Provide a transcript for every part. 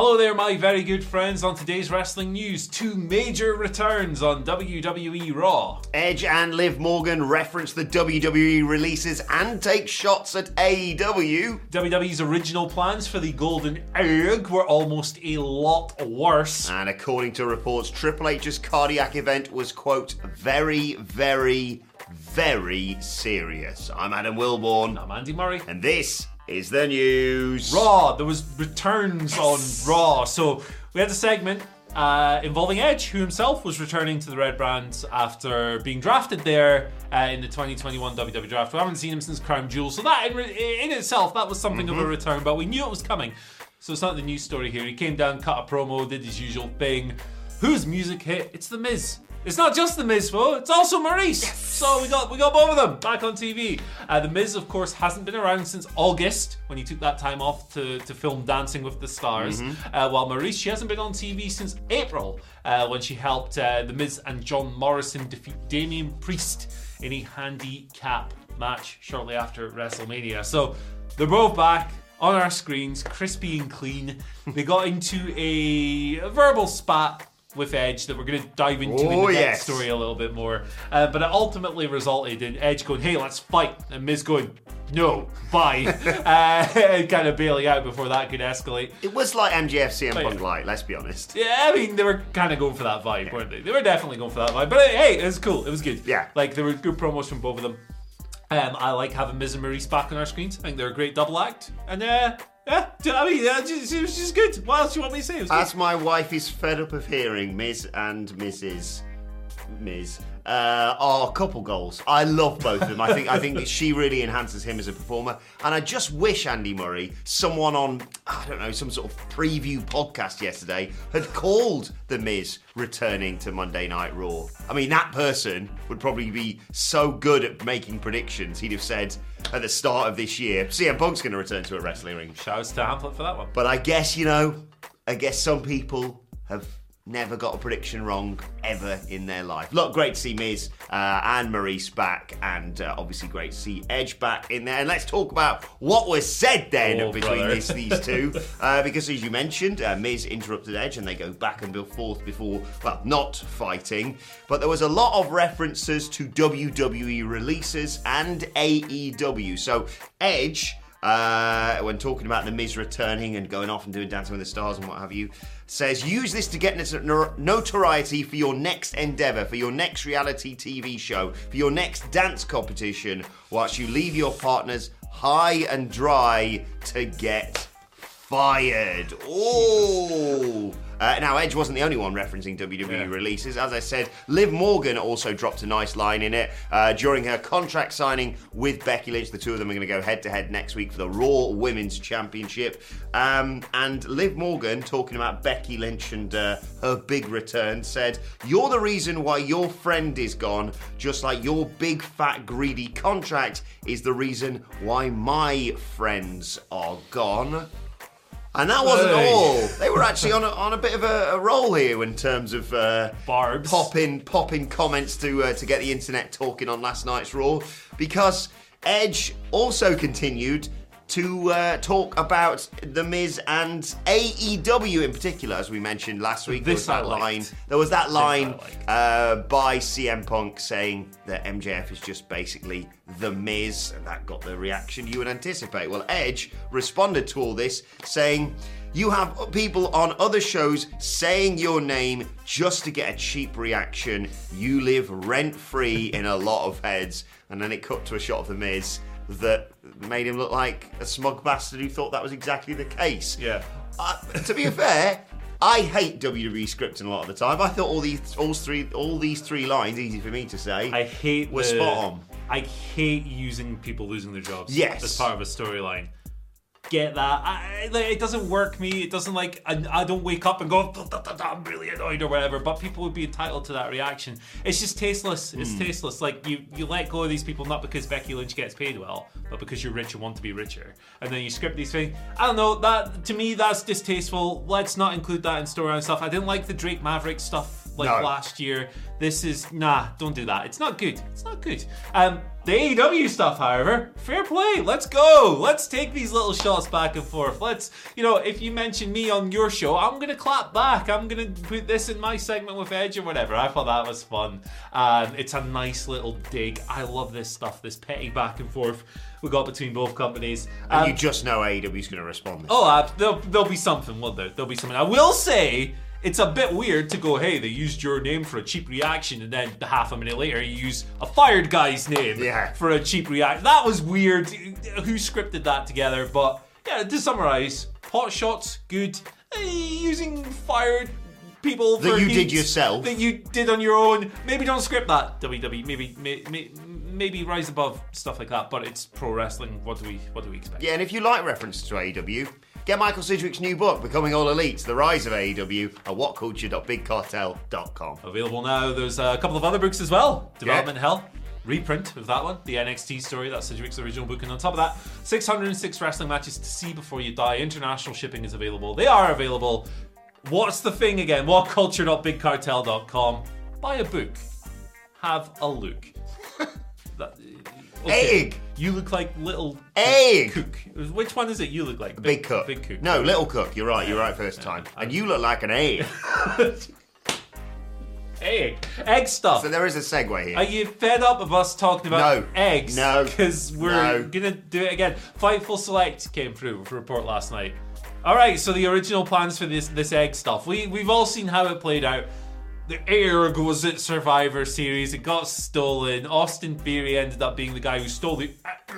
Hello there, my very good friends. On today's wrestling news, two major returns on WWE Raw. Edge and Liv Morgan reference the WWE releases and take shots at AEW. WWE's original plans for the Golden Egg were almost a lot worse. And according to reports, Triple H's cardiac event was, quote, very, very, very serious. I'm Adam Wilborn, I'm Andy Murray. and this is the news. Raw, there was returns on Raw. So we had a segment uh, involving Edge, who himself was returning to the Red Brand after being drafted there uh, in the 2021 WWE Draft. We haven't seen him since Crown Jewel, so that in, re- in itself that was something of a return, but we knew it was coming. So it's not the news story here. He came down, cut a promo, did his usual thing. Whose music hit? It's The Miz. It's not just The Miz, though. It's also Maryse. So we got we got both of them back on TV. Uh, the Miz, of course, hasn't been around since August when he took that time off to, to film Dancing with the Stars. Uh, while Maryse, she hasn't been on TV since April uh, when she helped uh, The Miz and John Morrison defeat Damian Priest in a handicap match shortly after WrestleMania. So they're both back on our screens, crispy and clean. They got into a, a verbal spat with Edge that we're going to dive into in Oh, the yes. next story a little bit more. Uh, but it ultimately resulted in Edge going, hey, let's fight. And Miz going, no, bye. uh, and kind of bailing out before that could escalate. It was like MJF CM Oh, yeah. Punk Light, let's be honest. Yeah, I mean, they were kind of going for that vibe, weren't they? They were definitely going for that vibe. But uh, hey, it was cool. It was good. Yeah. Like, there were good promos from both of them. Um, I like having Miz and Maryse back on our screens. I think they're a great double act. And, uh, yeah, I mean, just, it was just good. What else do you want me to say? It was good. As my wife is fed up of hearing Miz. and Mrs. Miz. Uh, are couple goals. I love both of them. I think I think that she really enhances him as a performer, and I just wish Andy Murray, someone on I don't know some sort of preview podcast yesterday, had called the Miz returning to Monday Night Raw. I mean, that person would probably be so good at making predictions. He'd have said at the start of this year, CM Punk's going to return to a wrestling ring. Shouts to Hamlet for that one. But I guess, you know, I guess some people have never got a prediction wrong ever in their life. Look, great to see Miz uh, and Maryse back, and uh, obviously great to see Edge back in there. And let's talk about what was said then Oh, between this, these two. Uh, because as you mentioned, uh, Miz interrupted Edge and they go back and forth before, well, not fighting. But there was a lot of references to WWE releases and AEW. So Edge uh, when talking about the Miz returning and going off and doing Dancing with the Stars and what have you, says use this to get notoriety for your next endeavor, for your next reality TV show, for your next dance competition, whilst you leave your partners high and dry to get fired. Oh. Uh, now, Edge wasn't the only one referencing WWE Yeah. releases. As I said, Liv Morgan also dropped a nice line in it uh, during her contract signing with Becky Lynch. The two of them are going to go head to head next week for the Raw Women's Championship. Um, and Liv Morgan, talking about Becky Lynch and uh, her big return, said, You're the reason why your friend is gone, just like your big, fat, greedy contract is the reason why my friends are gone. And that wasn't Hey. all. They were actually on a, on a bit of a, a roll here in terms of uh, Barbs. popping popping comments to uh, to get the internet talking on last night's Raw, because Edge also continued to uh, talk about the Miz and AEW in particular, as we mentioned last week. there was that line. There was that line uh, by CM Punk saying that MJF is just basically the Miz, and that got the reaction you would anticipate. Well, Edge responded to all this saying You have people on other shows saying your name just to get a cheap reaction. You live rent free in a lot of heads. And then it cut to a shot of The Miz that made him look like a smug bastard who thought that was exactly the case. Yeah. Uh, to be fair, I hate WWE scripting a lot of the time. I thought all these, all three, all these three lines, easy for me to say, I hate were the, spot on. I hate using people losing their jobs. Yes. as part of a storyline. Get that? I, like, it doesn't work me. It doesn't like. I, I don't wake up and go, "Da, da, da, da, I'm really annoyed or whatever. But people would be entitled to that reaction. It's just tasteless. It's Hmm. tasteless. Like you, you let go of these people not because Becky Lynch gets paid well, but because you're rich and want to be richer. And then you script these things. I don't know. That to me, that's distasteful. Let's not include that in storyline stuff. I didn't like the Drake Maverick stuff like No. last year. This is nah, don't do that. It's not good. It's not good. Um, the AEW stuff, however, fair play. Let's go. Let's take these little shots back and forth. Let's, you know, if you mention me on your show, I'm gonna clap back. I'm gonna put this in my segment with Edge or whatever. I thought that was fun. Um, it's a nice little dig. I love this stuff. This petty back and forth we got between both companies. and Um, you just know AEW's going to respond. This Oh, uh, there'll, there'll be something, won't there? There'll be something. I will say, it's a bit weird to go, hey, they used your name for a cheap reaction, and then half a minute later, you use a fired guy's name Yeah. for a cheap reaction. That was weird. Who scripted that together? But yeah, to summarize, hot shots, good. Eh, Using fired people That you did yourself. That you did on your own. Maybe don't script that, WWE. Maybe, may, may, maybe rise above stuff like that. But it's pro wrestling. What do we, what do we expect? Yeah, and if you like references to AEW, get Michael Sidgwick's new book, Becoming All Elite: The Rise of AEW, at whatculture.bigcartel.com. Available now. There's a couple of other books as well. Development Hell, reprint of that one. The NXT story, that's Sidgwick's original book. And on top of that, 606 wrestling matches to see before you die. International shipping is available. They are available. What's the thing again? Whatculture.bigcartel.com. Buy a book. Have a look. That- uh, Egg. You look like little Egg. cook. Which one is it you look like? Big Cook. Big cook. No, Little Cook. You're right. You're right first time. And you look like an egg. Egg. Egg stuff. so there is a segue here. Are you fed up of us talking about No. eggs? No. Because we're No. gonna do it again. Fightful Select came through with a report last night. Alright, so the original plans for this this egg stuff. We we've all seen how it played out. The air goes at Survivor Series, it got stolen. Austin Theory ended up being the guy who stole the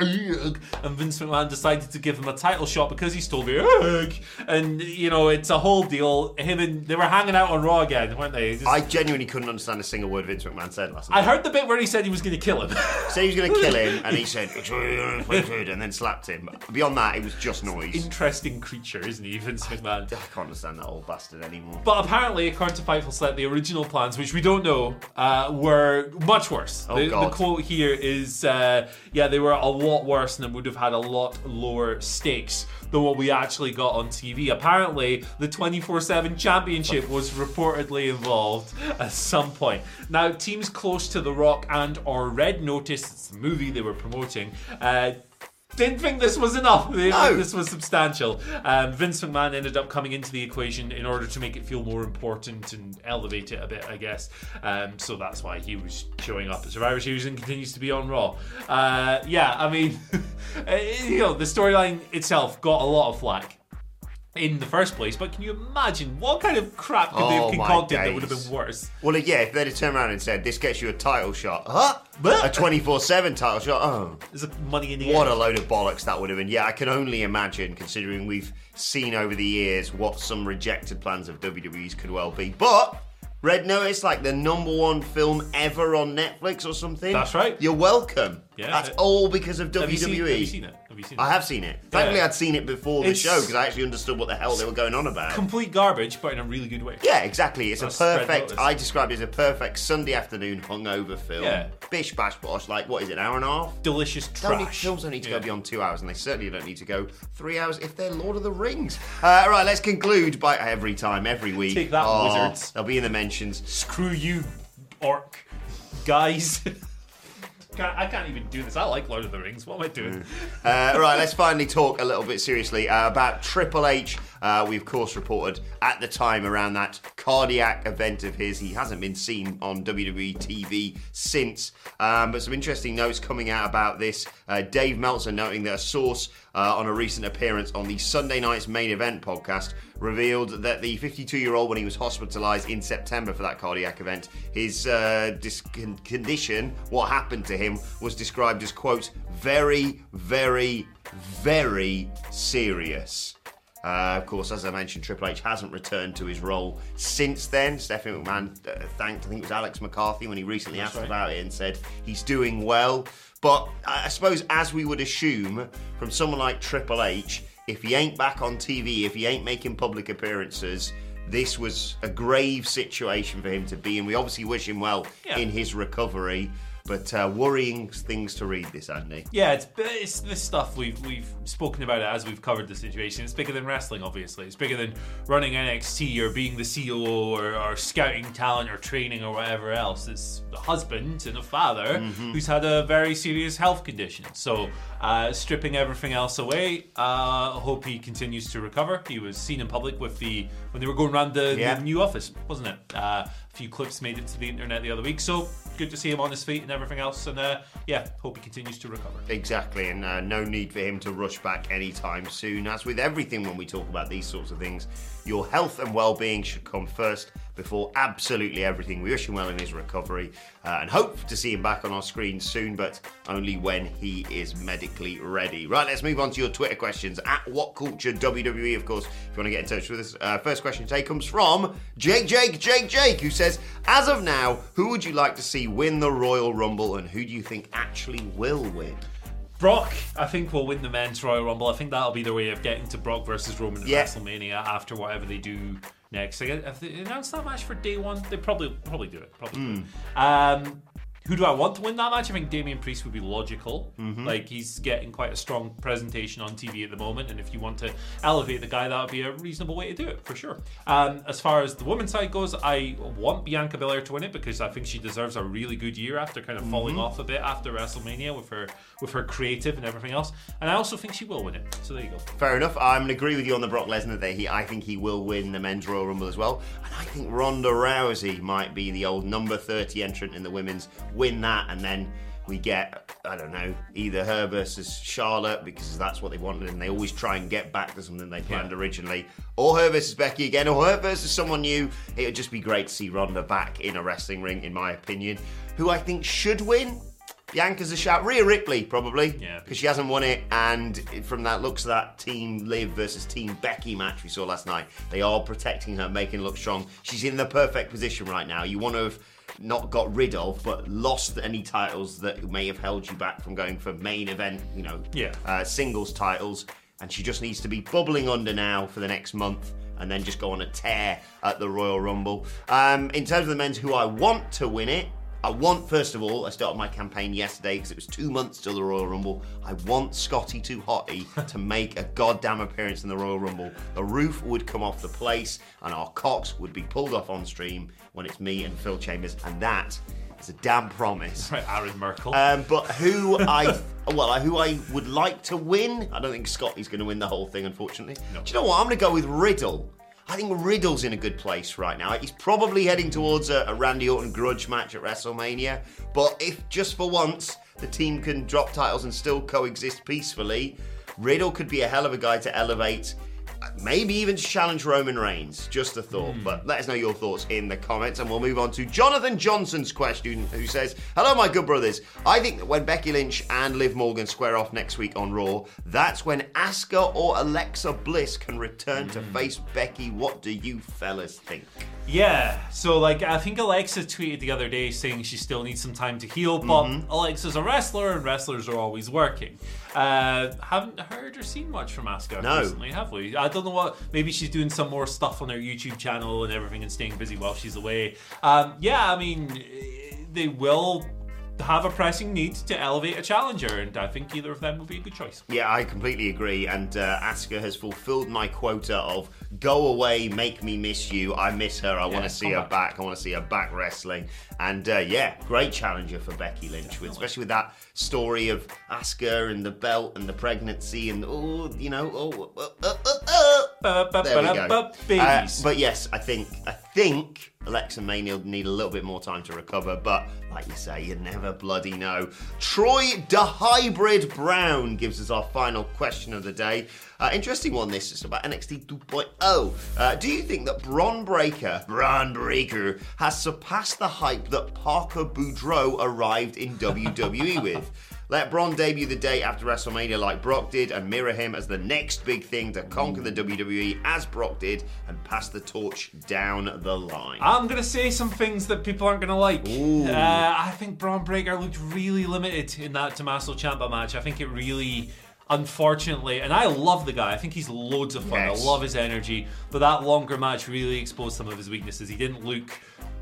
egg, and Vince McMahon decided to give him a title shot because he stole the egg. And you know, it's a whole deal. Him and they were hanging out on Raw again, weren't they? Just- I genuinely couldn't understand a single word Vince McMahon said last night. I heard the bit where he said he was going to kill him. Said he was going to kill him, and he said, and then slapped him. Beyond that, it was just noise. Interesting creature, isn't he, Vince McMahon? I can't understand that old bastard anymore. But apparently, according to Fightful Select, the original plans, which we don't know, uh, were much worse. Oh, the, the quote here is, uh, yeah, they were a lot worse and would have had a lot lower stakes than what we actually got on TV. Apparently, the 24/7 championship was reportedly involved at some point. Now, teams close to The Rock and or Red Notice, it's the movie they were promoting. Uh, didn't think this was enough. No. this was substantial. Um, Vince McMahon ended up coming into the equation in order to make it feel more important and elevate it a bit, I guess. Um, so that's why he was showing up at Survivor Series and continues to be on Raw. Uh, yeah, I mean, you know, the storyline itself got a lot of flack. In the first place, but can you imagine what kind of crap could they Oh, have my concocted that would have days. been worse? Well, yeah, if they'd have turned around and said, "This gets you a title shot," huh? But- A twenty-four-seven title shot. Oh, There's a money in the what air. a load of bollocks that would have been. Yeah, I can only imagine, considering we've seen over the years what some rejected plans of WWE's could well be. But Red Notice, like the number one film ever on Netflix or something. That's right. You're welcome. Yeah. That's all because of WWE. Have you seen, have you seen it? Have you seen it? I have seen it. Thankfully, I'd seen it before the It's- show because I actually understood what the hell they were going on about. Complete garbage, but in a really good way. Yeah, exactly. It's That's a perfect. Notice. I described it as a perfect Sunday afternoon hungover film. Yeah. Bish bash bosh. Like what is it? An hour and a half? Delicious Don't need, trash. films don't need to Yeah. go beyond two hours, and they certainly don't need to go three hours if they're Lord of the Rings. Uh, right, let's conclude by every time, every week. Take that, Oh, wizards. They'll be in the mentions. Screw you, orc guys. Can't- I can't even do this. I like Lord of the Rings. What am I doing? Uh, right, let's finally talk a little bit seriously uh, about Triple H. Uh, we, of course, reported at the time around that cardiac event of his. He hasn't been seen on WWE TV since. Um, but some interesting notes coming out about this. Uh, Dave Meltzer noting that a source uh, on a recent appearance on the Sunday Night's Main Event podcast, revealed that the 52 year old, when he was hospitalized in September for that cardiac event, his uh, dis- condition, what happened to him, was described as, quote, very, very, very serious. Uh, of course, as I mentioned, Triple H hasn't returned to his role since then. Stephanie McMahon uh, thanked, I think it was Alex McCarthy when he recently asked right. about it and said he's doing well. But I I suppose, as we would assume from someone like Triple H, if he ain't back on TV, if he ain't making public appearances, this was a grave situation for him to be in. We obviously wish him well Yeah. in his recovery, but uh, worrying things to read this, Andy. Yeah, it's, it's this stuff we've we've spoken about it as we've covered the situation. It's bigger than wrestling, obviously. It's bigger than running NXT or being the CEO or, or scouting talent or training or whatever else. It's a husband and a father who's had a very serious health condition. So, uh, stripping everything else away, uh, hope he continues to recover. He was seen in public with the when they were going around the, Yeah. the new office, wasn't it? Uh, few clips made it to the internet the other week. So good to see him on his feet and everything else. And uh, yeah, hope he continues to recover. Exactly, and uh, no need for him to rush back anytime soon. As with everything when we talk about these sorts of things, your health and well being should come first before absolutely everything. We wish him well in his recovery uh, and hope to see him back on our screen soon, but only when he is medically ready. Right, let's move on to your Twitter questions at What Culture WWE, of course, if you want to get in touch with us. Uh, first question today comes from Jake, Jake, Jake, Jake, who says, As of now, who would you like to see win the Royal Rumble and who do you think actually will win? Brock, I think, will win the men's Royal Rumble. I think that'll be their way of getting to Brock versus Roman at Yeah. WrestleMania after whatever they do next. If they announce that match for day one, they probably probably do it. Probably do it. Um, who do I want to win that match? I think Damian Priest would be logical. Like he's getting quite a strong presentation on TV at the moment, and if you want to elevate the guy, that would be a reasonable way to do it for sure. Um, as far as the women's side goes, I want Bianca Belair to win it because I think she deserves a really good year after kind of falling off a bit after WrestleMania with her with her creative and everything else. And I also think she will win it. So there you go. Fair enough. I'm gonna agree with you on the Brock Lesnar there. He, I think he will win the men's Royal Rumble as well, and I think Ronda Rousey might be the old number 30 entrant in the women's, win that, and then we get I don't know either her versus Charlotte because that's what they wanted, and they always try and get back to something they planned Yeah. originally, or her versus Becky again, or her versus someone new. It would just be great to see Ronda back in a wrestling ring, in my opinion. Who I think should win. Bianca's a shout. Rhea Ripley, probably. Yeah. Because she hasn't won it, and from that looks of that Team Liv versus Team Becky match we saw last night, they are protecting her, making her look strong. She's in the perfect position right now. You want to have not got rid of, but lost any titles that may have held you back from going for main event, you know, Yeah. uh, singles titles, and she just needs to be bubbling under now for the next month. And then just go on a tear at the Royal Rumble. Um, in terms of the men's who I want to win it, I want, first of all, I started my campaign yesterday because it was two months till the Royal Rumble. I want Scotty Too Hotty to make a goddamn appearance in the Royal Rumble. The roof would come off the place and our cocks would be pulled off on stream when it's me and Phil Chambers, and that is a damn promise. Right, Aaron Merkel. Um, but who I well, who I would like to win? I don't think Scotty's going to win the whole thing, unfortunately. No. Do you know what? I'm going to go with Riddle. I think Riddle's in a good place right now. He's probably heading towards a, a Randy Orton grudge match at WrestleMania. But if just for once the team can drop titles and still coexist peacefully, Riddle could be a hell of a guy to elevate. Maybe even challenge Roman Reigns. Just a thought. But let us know your thoughts in the comments, and we'll move on to Jonathan Johnson's question, who says, "Hello, my good brothers. I think that when Becky Lynch and Liv Morgan square off next week on Raw, that's when Asuka or Alexa Bliss can return to face Becky. What do you fellas think?" Yeah, so like I think Alexa tweeted the other day saying she still needs some time to heal, but Mm-hmm. Alexa's a wrestler and wrestlers are always working. Uh, haven't heard or seen much from Asuka No. recently, have we? I don't know what. Maybe she's doing some more stuff on her YouTube channel and everything and staying busy while she's away. Um, yeah, I mean, they will have a pressing need to elevate a challenger, and I think either of them would be a good choice. Yeah, I completely agree. And uh, Asuka has fulfilled my quota of go away, make me miss you. I miss her. I want to see her back. back. I want to see her back wrestling. And uh, yeah, great challenger for Becky Lynch, with, especially with that story of Asuka and the belt and the pregnancy and oh, you know, oh, uh, uh, uh, uh. There we go. Uh, but yes, I think I think Alexa may need a little bit more time to recover, but like you say, you never bloody know. Troy the Hybrid Brown gives us our final question of the day. Uh, interesting one, this is about NXT 2.0. Uh, do you think that Bron Breakker, Braun Breakker, has surpassed the hype that Parker Boudreaux arrived in WWE with? Let Braun debut the day after WrestleMania like Brock did and mirror him as the next big thing to conquer the WWE as Brock did and pass the torch down the line. I'm gonna say some things that people aren't gonna like. Uh, I think Braun Breakker looked really limited in that Tommaso Ciampa match. I think it really, unfortunately, and I love the guy. I think he's loads of fun. Yes. I love his energy, but that longer match really exposed some of his weaknesses. He didn't look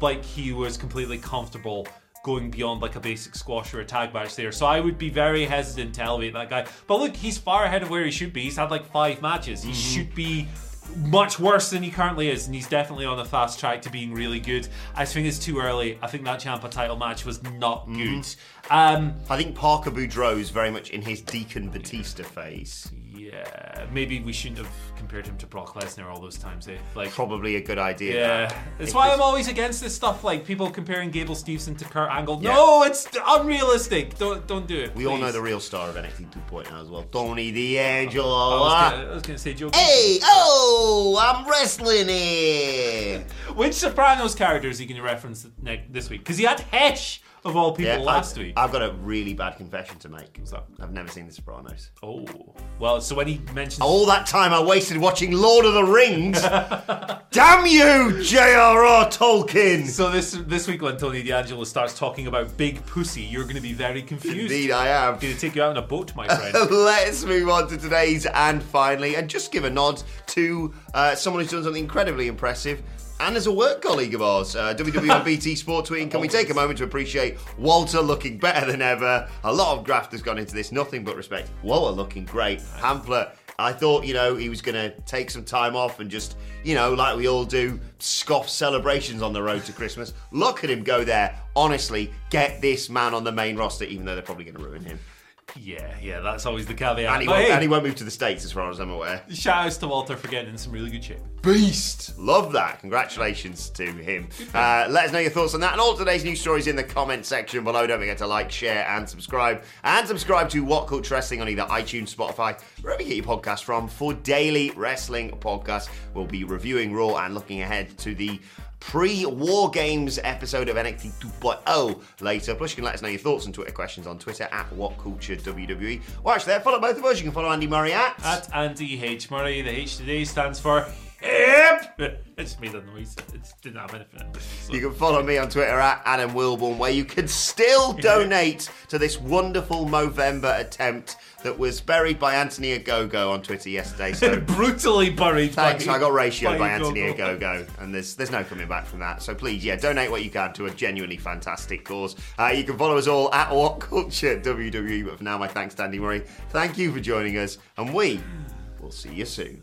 like he was completely comfortable going beyond like a basic squash or a tag match there. So I would be very hesitant to elevate that guy. But look, he's far ahead of where he should be. He's had like five matches. He should be much worse than he currently is, and he's definitely on a fast track to being really good. I just think it's too early. I think that Ciampa title match was not good. Um, I think Parker Boudreaux is very much in his Deacon Batista phase. Yeah, maybe we shouldn't have compared him to Brock Lesnar all those times. Eh? Like, Probably a good idea. yeah, that. that's why I'm always against this stuff. Like people comparing Gable Stevenson to Kurt Angle. Yeah. No, it's unrealistic. Don't don't do it. We all know the real star of NXT 2.0 as well, Tony D'Angelo. I was gonna, I was gonna say Joe. Hey, oh, I'm wrestling here. Which Sopranos character is he to reference this week? Because he had Hesh of all people last I, week. I've got a really bad confession to make. What's that? I've never seen The Sopranos. oh, well, so when he mentions All that time I wasted watching Lord of the Rings. Damn you, J.R.R. Tolkien. So this this week when Tony D'Angelo starts talking about big pussy, you're going to be very confused. Indeed, I am. going to take you out on a boat, my friend. Let's move on to today's and finally, and just give a nod to uh, someone who's done something incredibly impressive. And as a work colleague of ours, uh, WWE on BT Sport tweeting, can we take a moment to appreciate Walter looking better than ever? A lot of graft has gone into this, nothing but respect. Walter looking great. Hamflet, I thought, you know, he was going to take some time off and just, you know, like we all do, scoff celebrations on the road to Christmas. Look at him go there. Honestly, get this man on the main roster, even though they're probably going to ruin him. yeah, yeah, that's always the caveat. And he, won't, hey, and he won't move to the States, as far as I'm aware. shout outs to Walter for getting in some really good shape. Beast! Love that. Congratulations to him. Uh, let us know your thoughts on that and all today's news stories in the comment section below. Don't forget to like, share, and subscribe. And subscribe to What Culture Wrestling on either iTunes, Spotify, wherever you get your podcast from for daily wrestling podcasts. We'll be reviewing Raw and looking ahead to the pre-War Games episode of NXT 2.0 later. Plus, you can let us know your thoughts and Twitter questions on Twitter at WhatCultureWWE. Or actually, follow both of us. You can follow Andy Murray at... At Andy H. Murray, the H today stands for HIP! I just made that noise. It didn't have anything. so- You can follow me on Twitter at Adam Wilborn, where you can still donate to this wonderful Movember attempt that was buried by Anthony Ogogo on Twitter yesterday. So brutally buried. thanks. by, I got ratioed by, by Anthony Gogo. Ogogo, and there's there's no coming back from that. So please, yeah, donate what you can to a genuinely fantastic cause. Uh, you can follow us all at What Culture WWE. But for now, my thanks Andy Murray. Thank you for joining us, and we will see you soon.